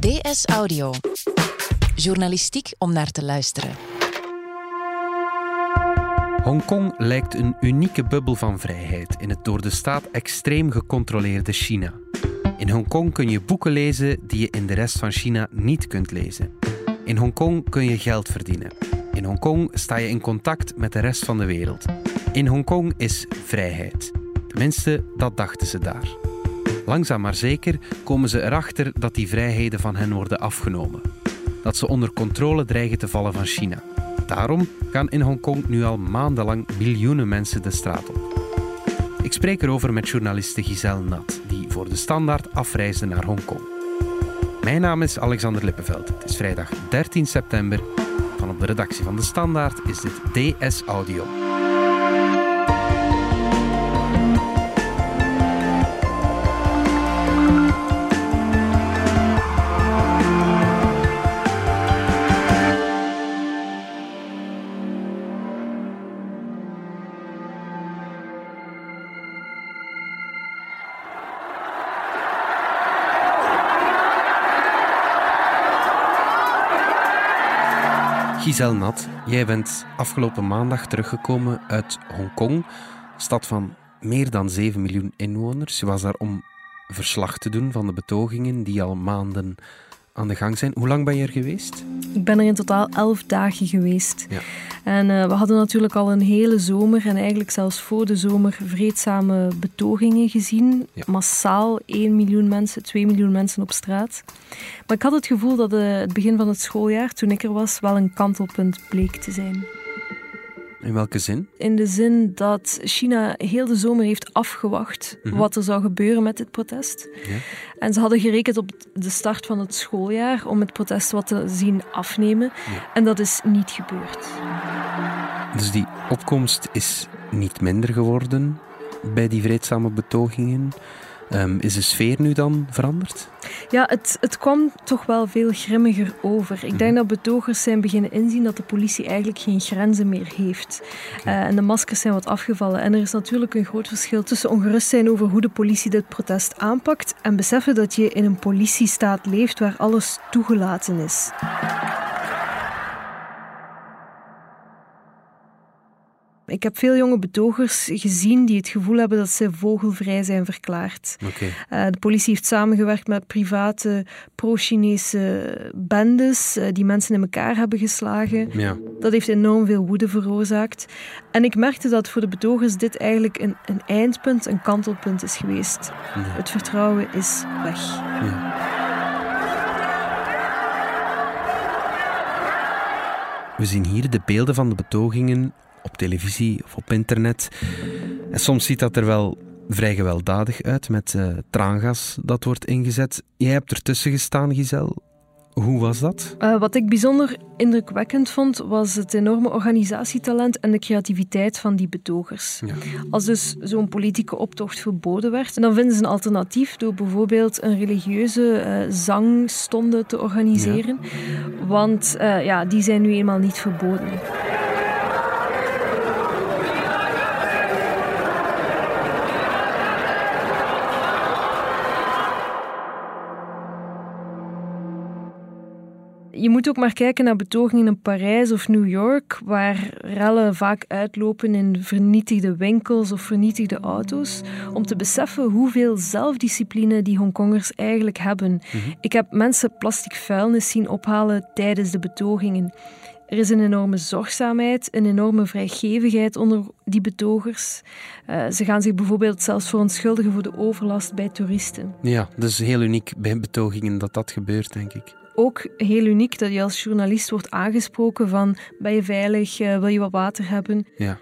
DS Audio. Journalistiek om naar te luisteren. Hongkong lijkt een unieke bubbel van vrijheid in het door de staat extreem gecontroleerde China. In Hongkong kun je boeken lezen die je in de rest van China niet kunt lezen. In Hongkong kun je geld verdienen. In Hongkong sta je in contact met de rest van de wereld. In Hongkong is vrijheid. Tenminste, dat dachten ze daar. Langzaam maar zeker komen ze erachter dat die vrijheden van hen worden afgenomen. Dat ze onder controle dreigen te vallen van China. Daarom gaan in Hongkong nu al maandenlang miljoenen mensen de straat op. Ik spreek erover met journaliste Giselle Nat, die voor de standaard afreisde naar Hongkong. Mijn naam is Alexander Lippenveld. Het is vrijdag 13 september. Van op de redactie van de Standaard is dit DS Audio. Giselle Nat, jij bent afgelopen maandag teruggekomen uit Hongkong, stad van meer dan 7 miljoen inwoners. Je was daar om verslag te doen van de betogingen die al maanden aan de gang zijn. Hoe lang ben je er geweest? Ik ben er in totaal elf dagen geweest. Ja. En uh, we hadden natuurlijk al een hele zomer en eigenlijk zelfs voor de zomer vreedzame betogingen gezien. Ja. Massaal 1 miljoen mensen, 2 miljoen mensen op straat. Maar ik had het gevoel dat uh, het begin van het schooljaar, toen ik er was, wel een kantelpunt bleek te zijn. In welke zin? In de zin dat China heel de zomer heeft afgewacht Mhm. wat er zou gebeuren met dit protest. Ja. En ze hadden gerekend op de start van het schooljaar om het protest wat te zien afnemen. En dat is niet gebeurd. Dus die opkomst is niet minder geworden bij die vreedzame betogingen. Ehm, is de sfeer nu dan veranderd? Ja, het, het kwam toch wel veel grimmiger over. Ik denk dat betogers zijn beginnen inzien dat de politie eigenlijk geen grenzen meer heeft. Eh, en de maskers zijn wat afgevallen. En er is natuurlijk een groot verschil tussen ongerust zijn over hoe de politie dit protest aanpakt en beseffen dat je in een politiestaat leeft waar alles toegelaten is. Ik heb veel jonge betogers gezien die het gevoel hebben dat ze vogelvrij zijn verklaard. Uh, de politie heeft samengewerkt met private pro-Chinese bendes uh, die mensen in elkaar hebben geslagen. Ja. Dat heeft enorm veel woede veroorzaakt. En ik merkte dat voor de betogers dit eigenlijk een, een eindpunt, een kantelpunt is geweest. Het vertrouwen is weg. Ja. We zien hier de beelden van de betogingen op televisie of op internet. En soms ziet dat er wel vrij gewelddadig uit met uh, traangas dat wordt ingezet. Jij hebt ertussen gestaan, Giselle. Hoe was dat? Uh, wat ik bijzonder indrukwekkend vond, was het enorme organisatietalent en de creativiteit van die betogers. Ja. Als dus zo'n politieke optocht verboden werd, dan vinden ze een alternatief door bijvoorbeeld een religieuze uh, zangstonde te organiseren. Ja. Want uh, ja, die zijn nu eenmaal niet verboden. Je moet ook maar kijken naar betogingen in Parijs of New York, waar rellen vaak uitlopen in vernietigde winkels of vernietigde auto's, om te beseffen hoeveel zelfdiscipline die Hongkongers eigenlijk hebben. Mhm. Ik heb mensen plastic vuilnis zien ophalen tijdens de betogingen. Er is een enorme zorgzaamheid, een enorme vrijgevigheid onder die betogers. Uh, ze gaan zich bijvoorbeeld zelfs verontschuldigen voor de overlast bij toeristen. Ja, dat is heel uniek bij betogingen dat dat gebeurt, denk ik ook heel uniek dat je als journalist wordt aangesproken van ben je veilig, uh, wil je wat water hebben? Ja.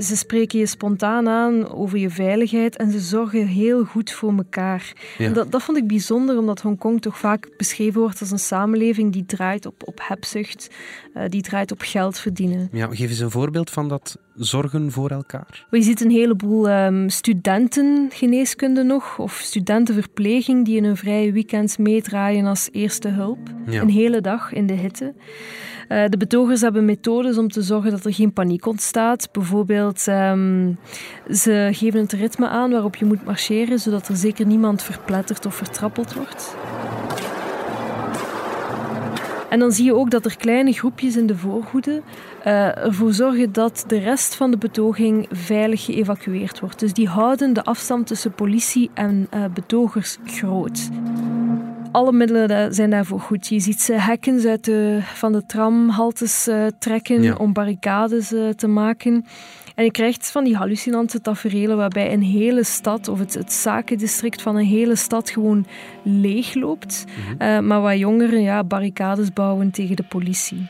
Ze spreken je spontaan aan over je veiligheid en ze zorgen heel goed voor elkaar. Ja. En dat, dat vond ik bijzonder, omdat Hongkong toch vaak beschreven wordt als een samenleving die draait op, op hebzucht, uh, die draait op geld verdienen. Ja, geef eens een voorbeeld van dat zorgen voor elkaar. Je ziet een heleboel um, studentengeneeskunde nog, of studentenverpleging die in hun vrije weekends meedraaien als eerste hulp. Ja. Een hele dag in de hitte. Uh, de betogers hebben methodes om te zorgen dat er geen paniek ontstaat. Bijvoorbeeld, um, ze geven het ritme aan waarop je moet marcheren, zodat er zeker niemand verpletterd of vertrappeld wordt. En dan zie je ook dat er kleine groepjes in de voorhoede uh, ervoor zorgen dat de rest van de betoging veilig geëvacueerd wordt. Dus die houden de afstand tussen politie en uh, betogers groot. Alle middelen zijn daarvoor goed. Je ziet ze hekken uit de, van de tramhaltes uh, trekken om barricades te maken. En je krijgt van die hallucinante taferelen waarbij een hele stad of het, het zakendistrict van een hele stad gewoon leegloopt. Mm uh, maar waar jongeren ja, barricades bouwen tegen de politie.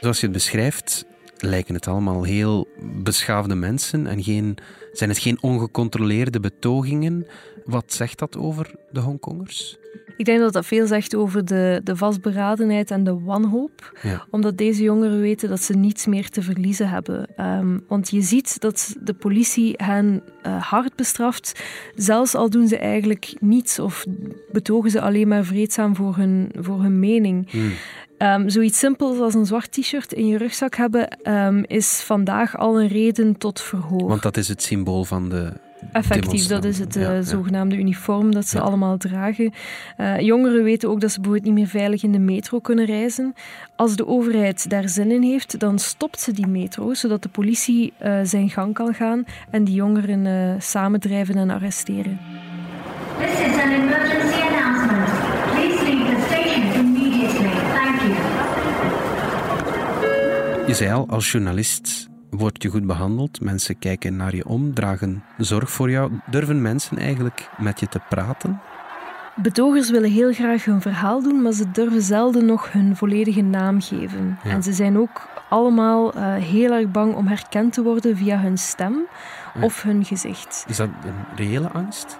Zoals je het beschrijft, lijken het allemaal heel beschaafde mensen en geen, zijn het geen ongecontroleerde betogingen. Wat zegt dat over de Hongkongers? Ik denk dat dat veel zegt over de, de vastberadenheid en de wanhoop. Omdat deze jongeren weten dat ze niets meer te verliezen hebben. Ehm, want je ziet dat de politie hen uh, hard bestraft. Zelfs al doen ze eigenlijk niets of betogen ze alleen maar vreedzaam voor hun, voor hun mening. Hmm. Um, zoiets simpels als een zwart t-shirt in je rugzak hebben um, is vandaag al een reden tot verhoor. Want dat is het symbool van de Effectief, dat is het uh, zogenaamde uniform dat ze allemaal dragen. Uh, jongeren weten ook dat ze bijvoorbeeld niet meer veilig in de metro kunnen reizen. Als de overheid daar zin in heeft, dan stopt ze die metro, zodat de politie uh, zijn gang kan gaan en die jongeren samendrijven en arresteren. This is an emergency announcement. Please leave the station immediately. Thank you. Je zei al, als journalist Word je goed behandeld? Mensen kijken naar je om, dragen zorg voor jou. Durven mensen eigenlijk met je te praten? Betogers willen heel graag hun verhaal doen, maar ze durven zelden nog hun volledige naam geven. En ze zijn ook allemaal uh, heel erg bang om herkend te worden via hun stem of hun gezicht. Is dat een reële angst?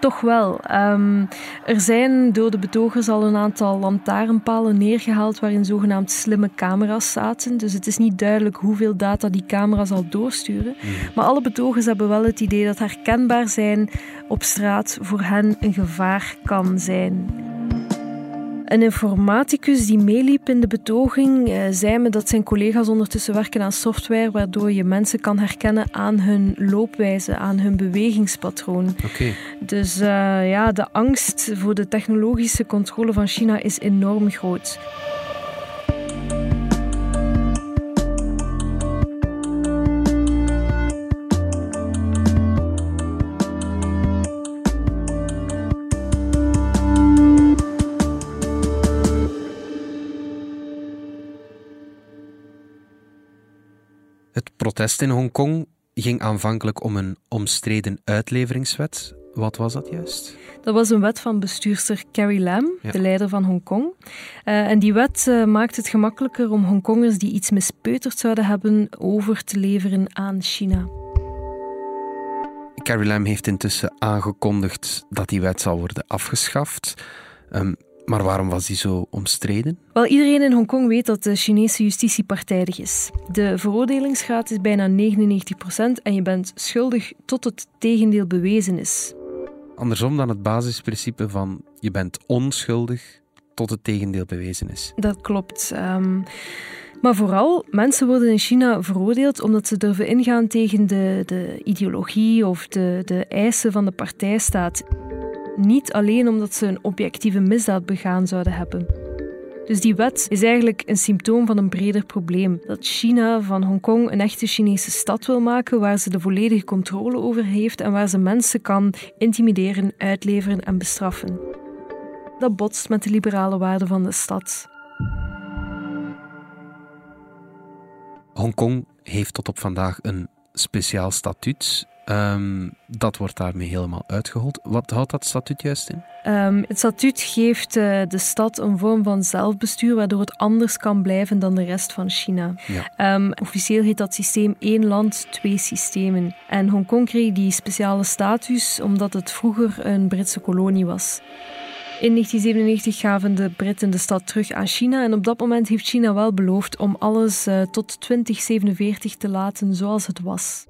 Toch wel. Um, er zijn door de betogers al een aantal lantaarnpalen neergehaald waarin zogenaamd slimme camera's zaten. Dus het is niet duidelijk hoeveel data die camera's al doorsturen. Mhm. Maar alle betogers hebben wel het idee dat herkenbaar zijn op straat voor hen een gevaar kan zijn. Een informaticus die meeliep in de betoging uh, zei me dat zijn collega's ondertussen werken aan software waardoor je mensen kan herkennen aan hun loopwijze, aan hun bewegingspatroon. Okay. Dus uh, ja, de angst voor de technologische controle van China is enorm groot. Het protest in Hongkong ging aanvankelijk om een omstreden uitleveringswet. Wat was dat juist? Dat was een wet van bestuurster Carrie Lam, de leider van Hongkong. Uh, en die wet uh, maakt het gemakkelijker om Hongkongers die iets mispeuterd zouden hebben over te leveren aan China. Carrie Lam heeft intussen aangekondigd dat die wet zal worden afgeschaft. Um, maar waarom was die zo omstreden? Wel, iedereen in Hongkong weet dat de Chinese justitie partijdig is. De veroordelingsgraad is bijna 99% en je bent schuldig tot het tegendeel bewezen is. Andersom dan het basisprincipe van je bent onschuldig tot het tegendeel bewezen is. Dat klopt. Um, maar vooral, mensen worden in China veroordeeld omdat ze durven ingaan tegen de, de ideologie of de, de eisen van de partijstaat niet alleen omdat ze een objectieve misdaad begaan zouden hebben. Dus die wet is eigenlijk een symptoom van een breder probleem. Dat China van Hongkong een echte Chinese stad wil maken waar ze de volledige controle over heeft en waar ze mensen kan intimideren, uitleveren en bestraffen. Dat botst met de liberale waarden van de stad. Hongkong heeft tot op vandaag een speciaal statuut. Ehm, dat wordt daarmee helemaal uitgehold. Wat houdt dat statuut juist in? Um, het statuut geeft uh, de stad een vorm van zelfbestuur, waardoor het anders kan blijven dan de rest van China. Ja. Um, officieel heet dat systeem één land, twee systemen. En Hongkong kreeg die speciale status omdat het vroeger een Britse kolonie was. In 1997 gaven de Britten de stad terug aan China en op dat moment heeft China wel beloofd om alles uh, tot 2047 te laten zoals het was.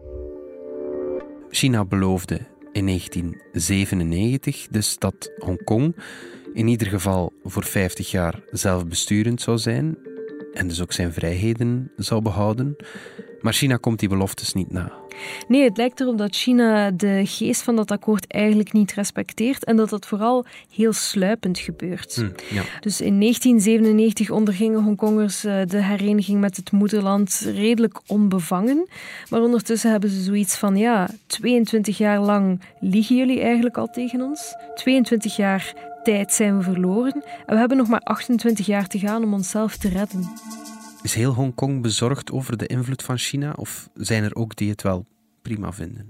China beloofde in 1997 dus dat Hongkong in ieder geval voor 50 jaar zelfbesturend zou zijn en dus ook zijn vrijheden zou behouden. Maar China komt die beloftes niet na. Nee, het lijkt erop dat China de geest van dat akkoord eigenlijk niet respecteert en dat dat vooral heel sluipend gebeurt. Hm, ja. Dus in 1997 ondergingen Hongkongers eh, de hereniging met het moederland redelijk onbevangen. Maar ondertussen hebben ze zoiets van: ja, 22 jaar lang liegen jullie eigenlijk al tegen ons. 22 jaar tijd zijn we verloren en we hebben nog maar 28 jaar te gaan om onszelf te redden. Is heel Hongkong bezorgd over de invloed van China? Of zijn er ook die het wel prima vinden?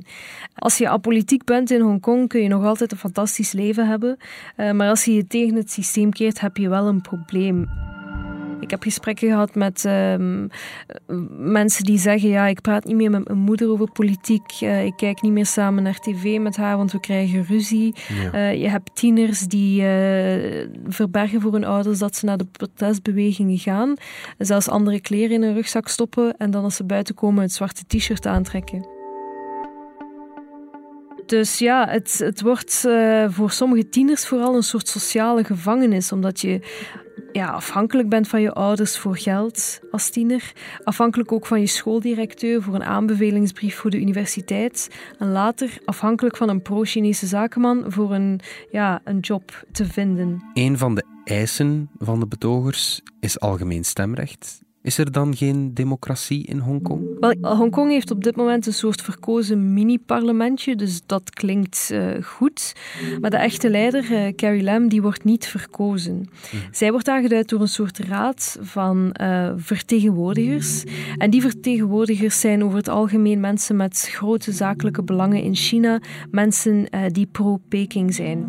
Als je apolitiek bent in Hongkong kun je nog altijd een fantastisch leven hebben. Uh, maar als je je tegen het systeem keert, heb je wel een probleem. Ik heb gesprekken gehad met um, mensen die zeggen: Ja, ik praat niet meer met mijn moeder over politiek. Uh, ik kijk niet meer samen naar tv met haar, want we krijgen ruzie. Ja. Uh, je hebt tieners die uh, verbergen voor hun ouders dat ze naar de protestbewegingen gaan. Zelfs andere kleren in hun rugzak stoppen en dan als ze buiten komen het zwarte t-shirt aantrekken. Dus ja, het, het wordt uh, voor sommige tieners vooral een soort sociale gevangenis, omdat je ja, afhankelijk bent van je ouders voor geld als tiener. Afhankelijk ook van je schooldirecteur voor een aanbevelingsbrief voor de universiteit. En later afhankelijk van een pro-Chinese zakenman voor een, ja, een job te vinden. Een van de eisen van de betogers is algemeen stemrecht. Is er dan geen democratie in Hongkong? Wel, Hongkong heeft op dit moment een soort verkozen mini-parlementje, dus dat klinkt uh, goed. Maar de echte leider, uh, Carrie Lam, die wordt niet verkozen. Hmm. Zij wordt aangeduid door een soort raad van uh, vertegenwoordigers. En die vertegenwoordigers zijn over het algemeen mensen met grote zakelijke belangen in China, mensen die pro-Peking zijn.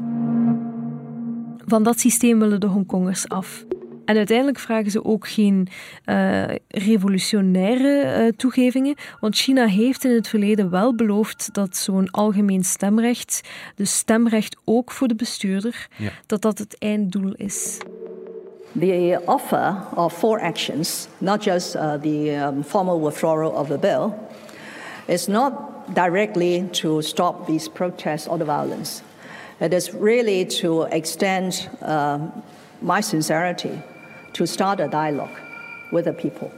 Van dat systeem willen de Hongkongers af. En uiteindelijk vragen ze ook geen uh, revolutionaire uh, toegevingen, want China heeft in het verleden wel beloofd dat zo'n algemeen stemrecht, dus stemrecht ook voor de bestuurder, ja. dat dat het einddoel is. The offer of four actions, not just uh, the um, formal withdrawal of the bill, is not directly to stop these protests or the violence. It is really to extend uh, my sincerity to start a dialogue with the people.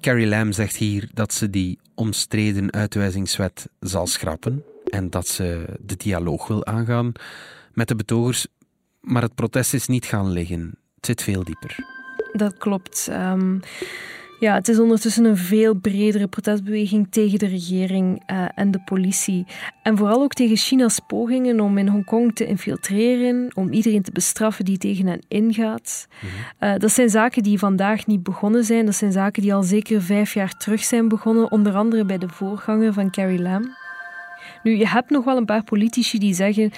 Carrie Lam zegt hier dat ze die omstreden uitwijzingswet zal schrappen en dat ze de dialoog wil aangaan met de betogers, maar het protest is niet gaan liggen. Het zit veel dieper. Dat klopt. Um, ja, het is ondertussen een veel bredere protestbeweging tegen de regering uh, en de politie. En vooral ook tegen China's pogingen om in Hongkong te infiltreren, om iedereen te bestraffen die tegen hen ingaat. Mm -hmm. uh, dat zijn zaken die vandaag niet begonnen zijn. Dat zijn zaken die al zeker vijf jaar terug zijn begonnen, onder andere bij de voorganger van Carrie Lam. Nu, je hebt nog wel een paar politici die zeggen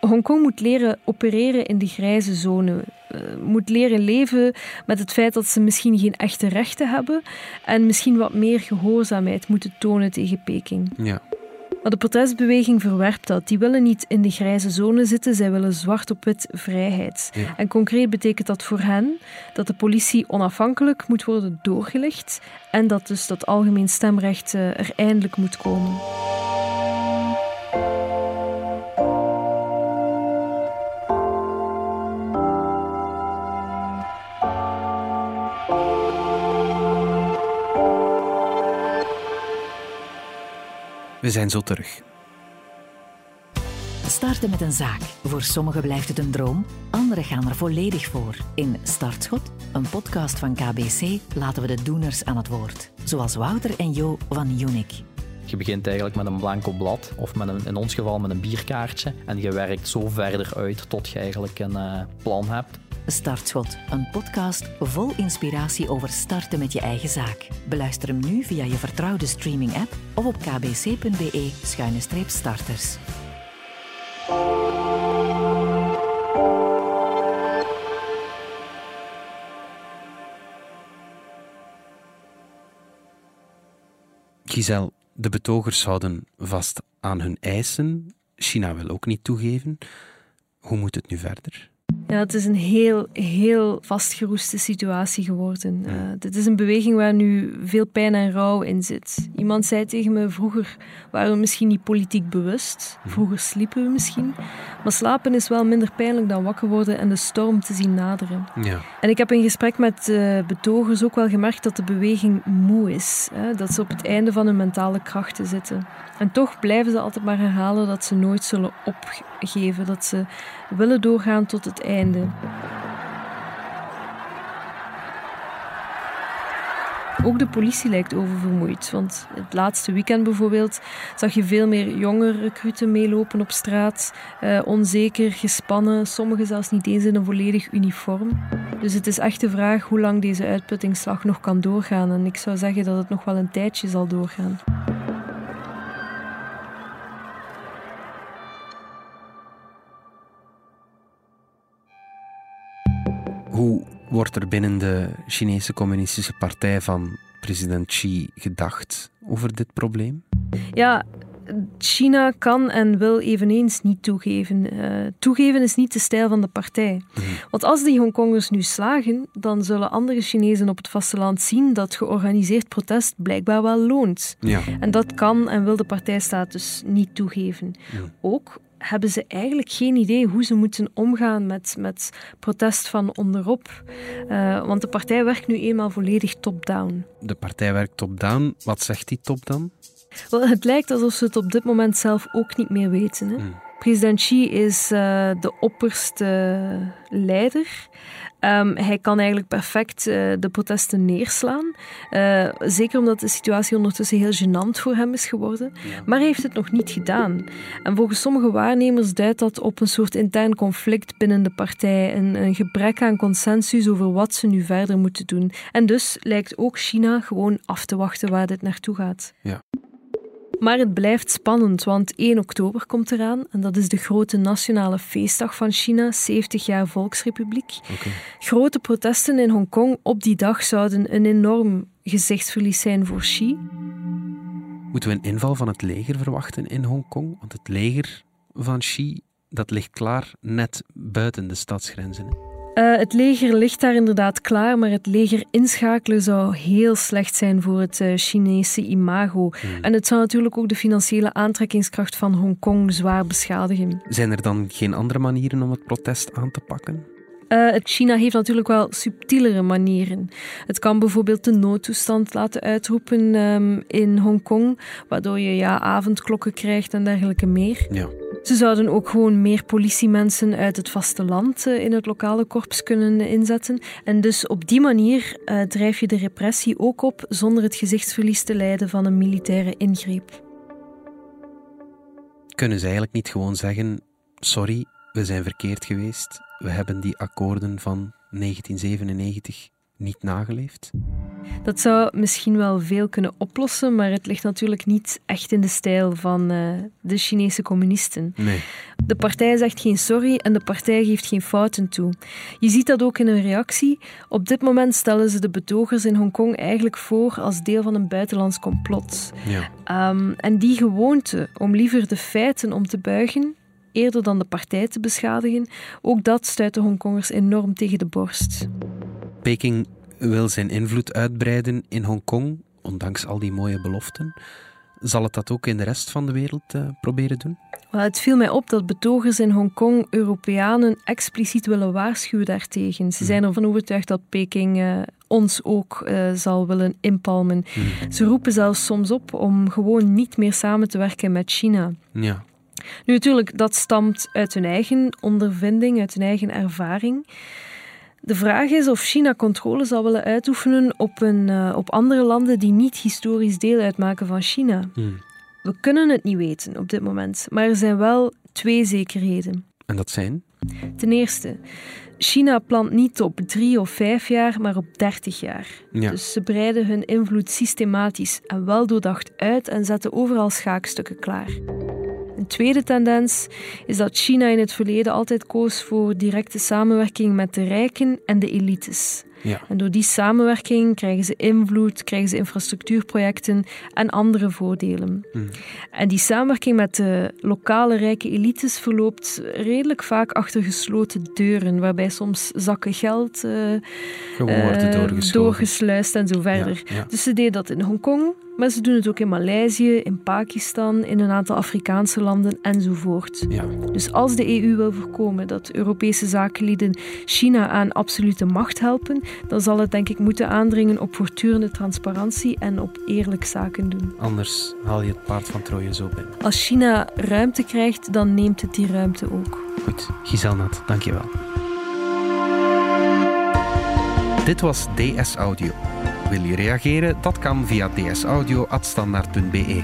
Hongkong moet leren opereren in de grijze zone. Uh, moet leren leven met het feit dat ze misschien geen echte rechten hebben en misschien wat meer gehoorzaamheid moeten tonen tegen Peking. Ja. Maar de protestbeweging verwerpt dat. Die willen niet in de grijze zone zitten, zij willen zwart op wit vrijheid. Ja. En concreet betekent dat voor hen dat de politie onafhankelijk moet worden doorgelicht en dat dus dat algemeen stemrecht uh, er eindelijk moet komen. We zijn zo terug. Starten met een zaak. Voor sommigen blijft het een droom, anderen gaan er volledig voor. In Startschot, een podcast van KBC, laten we de doeners aan het woord. Zoals Wouter en Jo van Unic. Je begint eigenlijk met een blanco blad, of met een, in ons geval met een bierkaartje. En je werkt zo verder uit tot je eigenlijk een uh, plan hebt. Startschot, een podcast vol inspiratie over starten met je eigen zaak. Beluister hem nu via je vertrouwde streaming-app of op kbc.be-starters. Giselle, de betogers houden vast aan hun eisen. China wil ook niet toegeven. Hoe moet het nu verder? Ja, het is een heel, heel vastgeroeste situatie geworden. Uh, dit is een beweging waar nu veel pijn en rouw in zit. Iemand zei tegen me, vroeger waren we misschien niet politiek bewust. Vroeger sliepen we misschien. Maar slapen is wel minder pijnlijk dan wakker worden en de storm te zien naderen. Ja. En ik heb in gesprek met uh, betogers ook wel gemerkt dat de beweging moe is. Hè? Dat ze op het einde van hun mentale krachten zitten. En toch blijven ze altijd maar herhalen dat ze nooit zullen opgeven. Dat ze willen doorgaan tot het einde. Ook de politie lijkt oververmoeid. Want het laatste weekend bijvoorbeeld zag je veel meer jonge recruten meelopen op straat. Uh, onzeker, gespannen, sommigen zelfs niet eens in een volledig uniform. Dus het is echt de vraag hoe lang deze uitputtingsslag nog kan doorgaan. En ik zou zeggen dat het nog wel een tijdje zal doorgaan. Hoe wordt er binnen de Chinese Communistische Partij van president Xi gedacht over dit probleem? Ja, China kan en wil eveneens niet toegeven. Uh, toegeven is niet de stijl van de partij. Mm. Want als die Hongkongers nu slagen, dan zullen andere Chinezen op het vasteland zien dat georganiseerd protest blijkbaar wel loont. Ja. En dat kan en wil de partijstaat dus niet toegeven. Ook hebben ze eigenlijk geen idee hoe ze moeten omgaan met, met protest van onderop. Uh, want de partij werkt nu eenmaal volledig top-down. De partij werkt top-down. Wat zegt die top dan? Wel, het lijkt alsof ze het op dit moment zelf ook niet meer weten. Hè? Mm. President Xi is uh, de opperste leider. Um, hij kan eigenlijk perfect uh, de protesten neerslaan. Uh, zeker omdat de situatie ondertussen heel gênant voor hem is geworden. Maar hij heeft het nog niet gedaan. En volgens sommige waarnemers duidt dat op een soort intern conflict binnen de partij. Een, een gebrek aan consensus over wat ze nu verder moeten doen. En dus lijkt ook China gewoon af te wachten waar dit naartoe gaat. Ja. Maar het blijft spannend, want 1 oktober komt eraan en dat is de grote nationale feestdag van China, 70 jaar Volksrepubliek. Okay. Grote protesten in Hongkong op die dag zouden een enorm gezichtsverlies zijn voor Xi. Moeten we een inval van het leger verwachten in Hongkong? Want het leger van Xi dat ligt klaar net buiten de stadsgrenzen. Uh, het leger ligt daar inderdaad klaar, maar het leger inschakelen zou heel slecht zijn voor het uh, Chinese imago. Hmm. En het zou natuurlijk ook de financiële aantrekkingskracht van Hongkong zwaar beschadigen. Zijn er dan geen andere manieren om het protest aan te pakken? Uh, China heeft natuurlijk wel subtielere manieren. Het kan bijvoorbeeld de noodtoestand laten uitroepen um, in Hongkong, waardoor je ja, avondklokken krijgt en dergelijke meer. Ja. Ze zouden ook gewoon meer politiemensen uit het vasteland uh, in het lokale korps kunnen inzetten. En dus op die manier uh, drijf je de repressie ook op zonder het gezichtsverlies te lijden van een militaire ingreep. Kunnen ze eigenlijk niet gewoon zeggen: sorry, we zijn verkeerd geweest, we hebben die akkoorden van 1997 niet nageleefd? Dat zou misschien wel veel kunnen oplossen, maar het ligt natuurlijk niet echt in de stijl van uh, de Chinese communisten. Nee. De partij zegt geen sorry en de partij geeft geen fouten toe. Je ziet dat ook in hun reactie. Op dit moment stellen ze de betogers in Hongkong eigenlijk voor als deel van een buitenlands complot. Ja. Um, en die gewoonte om liever de feiten om te buigen, eerder dan de partij te beschadigen, ook dat stuit de Hongkongers enorm tegen de borst. Peking wil zijn invloed uitbreiden in Hongkong, ondanks al die mooie beloften. Zal het dat ook in de rest van de wereld uh, proberen doen? Well, het viel mij op dat betogers in Hongkong Europeanen expliciet willen waarschuwen daartegen. Ze zijn ervan overtuigd dat Peking uh, ons ook uh, zal willen inpalmen. Hmm. Ze roepen zelfs soms op om gewoon niet meer samen te werken met China. Ja. Nu natuurlijk, dat stamt uit hun eigen ondervinding, uit hun eigen ervaring. De vraag is of China controle zal willen uitoefenen op, een, uh, op andere landen die niet historisch deel uitmaken van China. Hmm. We kunnen het niet weten op dit moment, maar er zijn wel twee zekerheden. En dat zijn? Ten eerste, China plant niet op drie of vijf jaar, maar op dertig jaar. Ja. Dus ze breiden hun invloed systematisch en wel doordacht uit en zetten overal schaakstukken klaar. Een tweede tendens is dat China in het verleden altijd koos voor directe samenwerking met de rijken en de elites. Ja. En door die samenwerking krijgen ze invloed, krijgen ze infrastructuurprojecten en andere voordelen. Hmm. En die samenwerking met de lokale rijke elites verloopt redelijk vaak achter gesloten deuren, waarbij soms zakken geld uh, uh, doorgesluist en zo verder. Dus ze deden dat in Hongkong, maar ze doen het ook in Maleisië, in Pakistan, in een aantal Afrikaanse landen enzovoort. Ja. Dus als de EU wil voorkomen dat Europese zakenlieden China aan absolute macht helpen, dan zal het denk ik moeten aandringen op voortdurende transparantie en op eerlijk zaken doen. Anders haal je het paard van Troje zo binnen. Als China ruimte krijgt, dan neemt het die ruimte ook. Goed, Giselnat, dankjewel. Dit was DS Audio. Wil je reageren? Dat kan via dsaudio.standaard.be.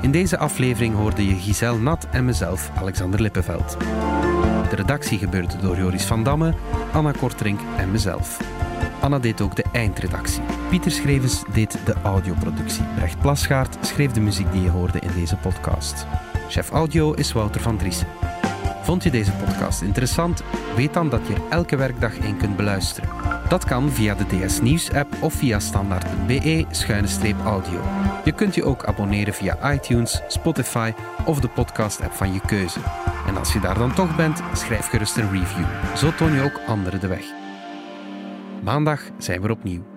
In deze aflevering hoorde je Giselle Nat en mezelf, Alexander Lippenveld. De redactie gebeurde door Joris van Damme, Anna Kortrink en mezelf. Anna deed ook de eindredactie. Pieter Schrevens deed de audioproductie. Brecht Plasgaard schreef de muziek die je hoorde in deze podcast. Chef audio is Wouter van Driessen. Vond je deze podcast interessant? Weet dan dat je er elke werkdag in kunt beluisteren. Dat kan via de DS Nieuws app of via standaard.be-audio. Je kunt je ook abonneren via iTunes, Spotify of de podcast app van je keuze. En als je daar dan toch bent, schrijf gerust een review. Zo toon je ook anderen de weg. Maandag zijn we opnieuw.